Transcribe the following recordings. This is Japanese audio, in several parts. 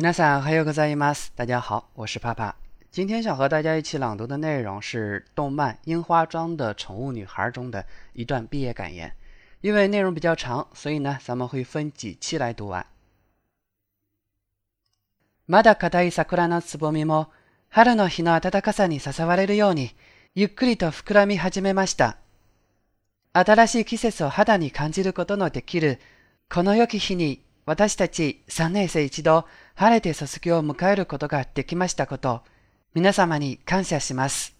皆さんおはようございます。大家好，我是帕帕。今天想和大家一起朗读的内容是动漫《樱花庄的宠物女孩》中的一段毕业感言。因为内容比较长，所以呢，咱们会分几期来读完。まだ硬い桜のつぼみも春の日の暖かさに誘われるようにゆっくりと膨らみ始めました。新しい季節を肌に感じることのできるこの良き日に私たち3年生一度晴れて卒業を迎えることができましたこと皆様に感謝します。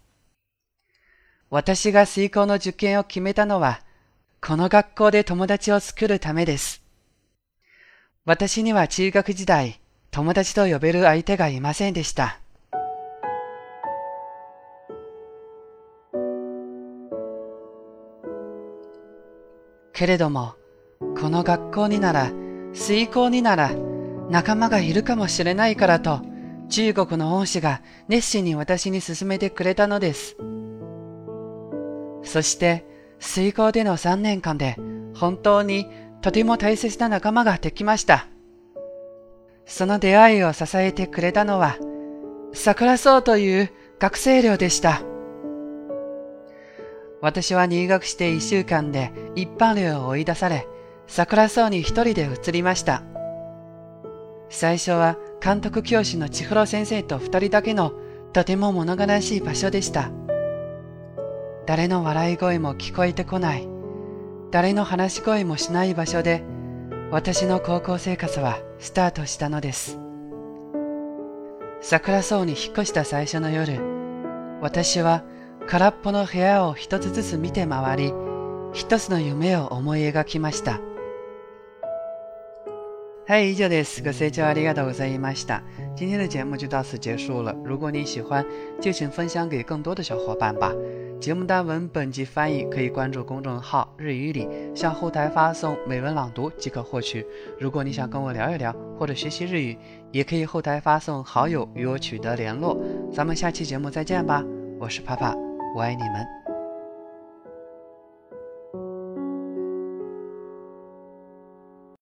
私が水校の受験を決めたのはこの学校で友達を作るためです。私には中学時代友達と呼べる相手がいませんでした。けれども、この学校になら、水校になら、仲間がいるかもしれないからと、中国の恩師が熱心に私に勧めてくれたのです。そして、水校での3年間で、本当にとても大切な仲間ができました。その出会いを支えてくれたのは、桜草という学生寮でした。私は入学して1週間で一般寮を追い出され、桜草に一人で移りました。最初は監督教師の千尋先生と二人だけのとても物悲しい場所でした。誰の笑い声も聞こえてこない、誰の話し声もしない場所で、私の高校生活はスタートしたのです。桜草に引っ越した最初の夜、私は空っぽの部屋を一つずつ見て回り、一つの夢を思い描きました。嗨，以上です。ご清聴ありがとうございました。今天的节目就到此结束了。如果你喜欢，就请分享给更多的小伙伴吧。节目单文本集翻译可以关注公众号“日语里”，向后台发送“美文朗读”即可获取。如果你想跟我聊一聊或者学习日语，也可以后台发送好友与我取得联络。咱们下期节目再见吧，我是帕帕，我爱你们。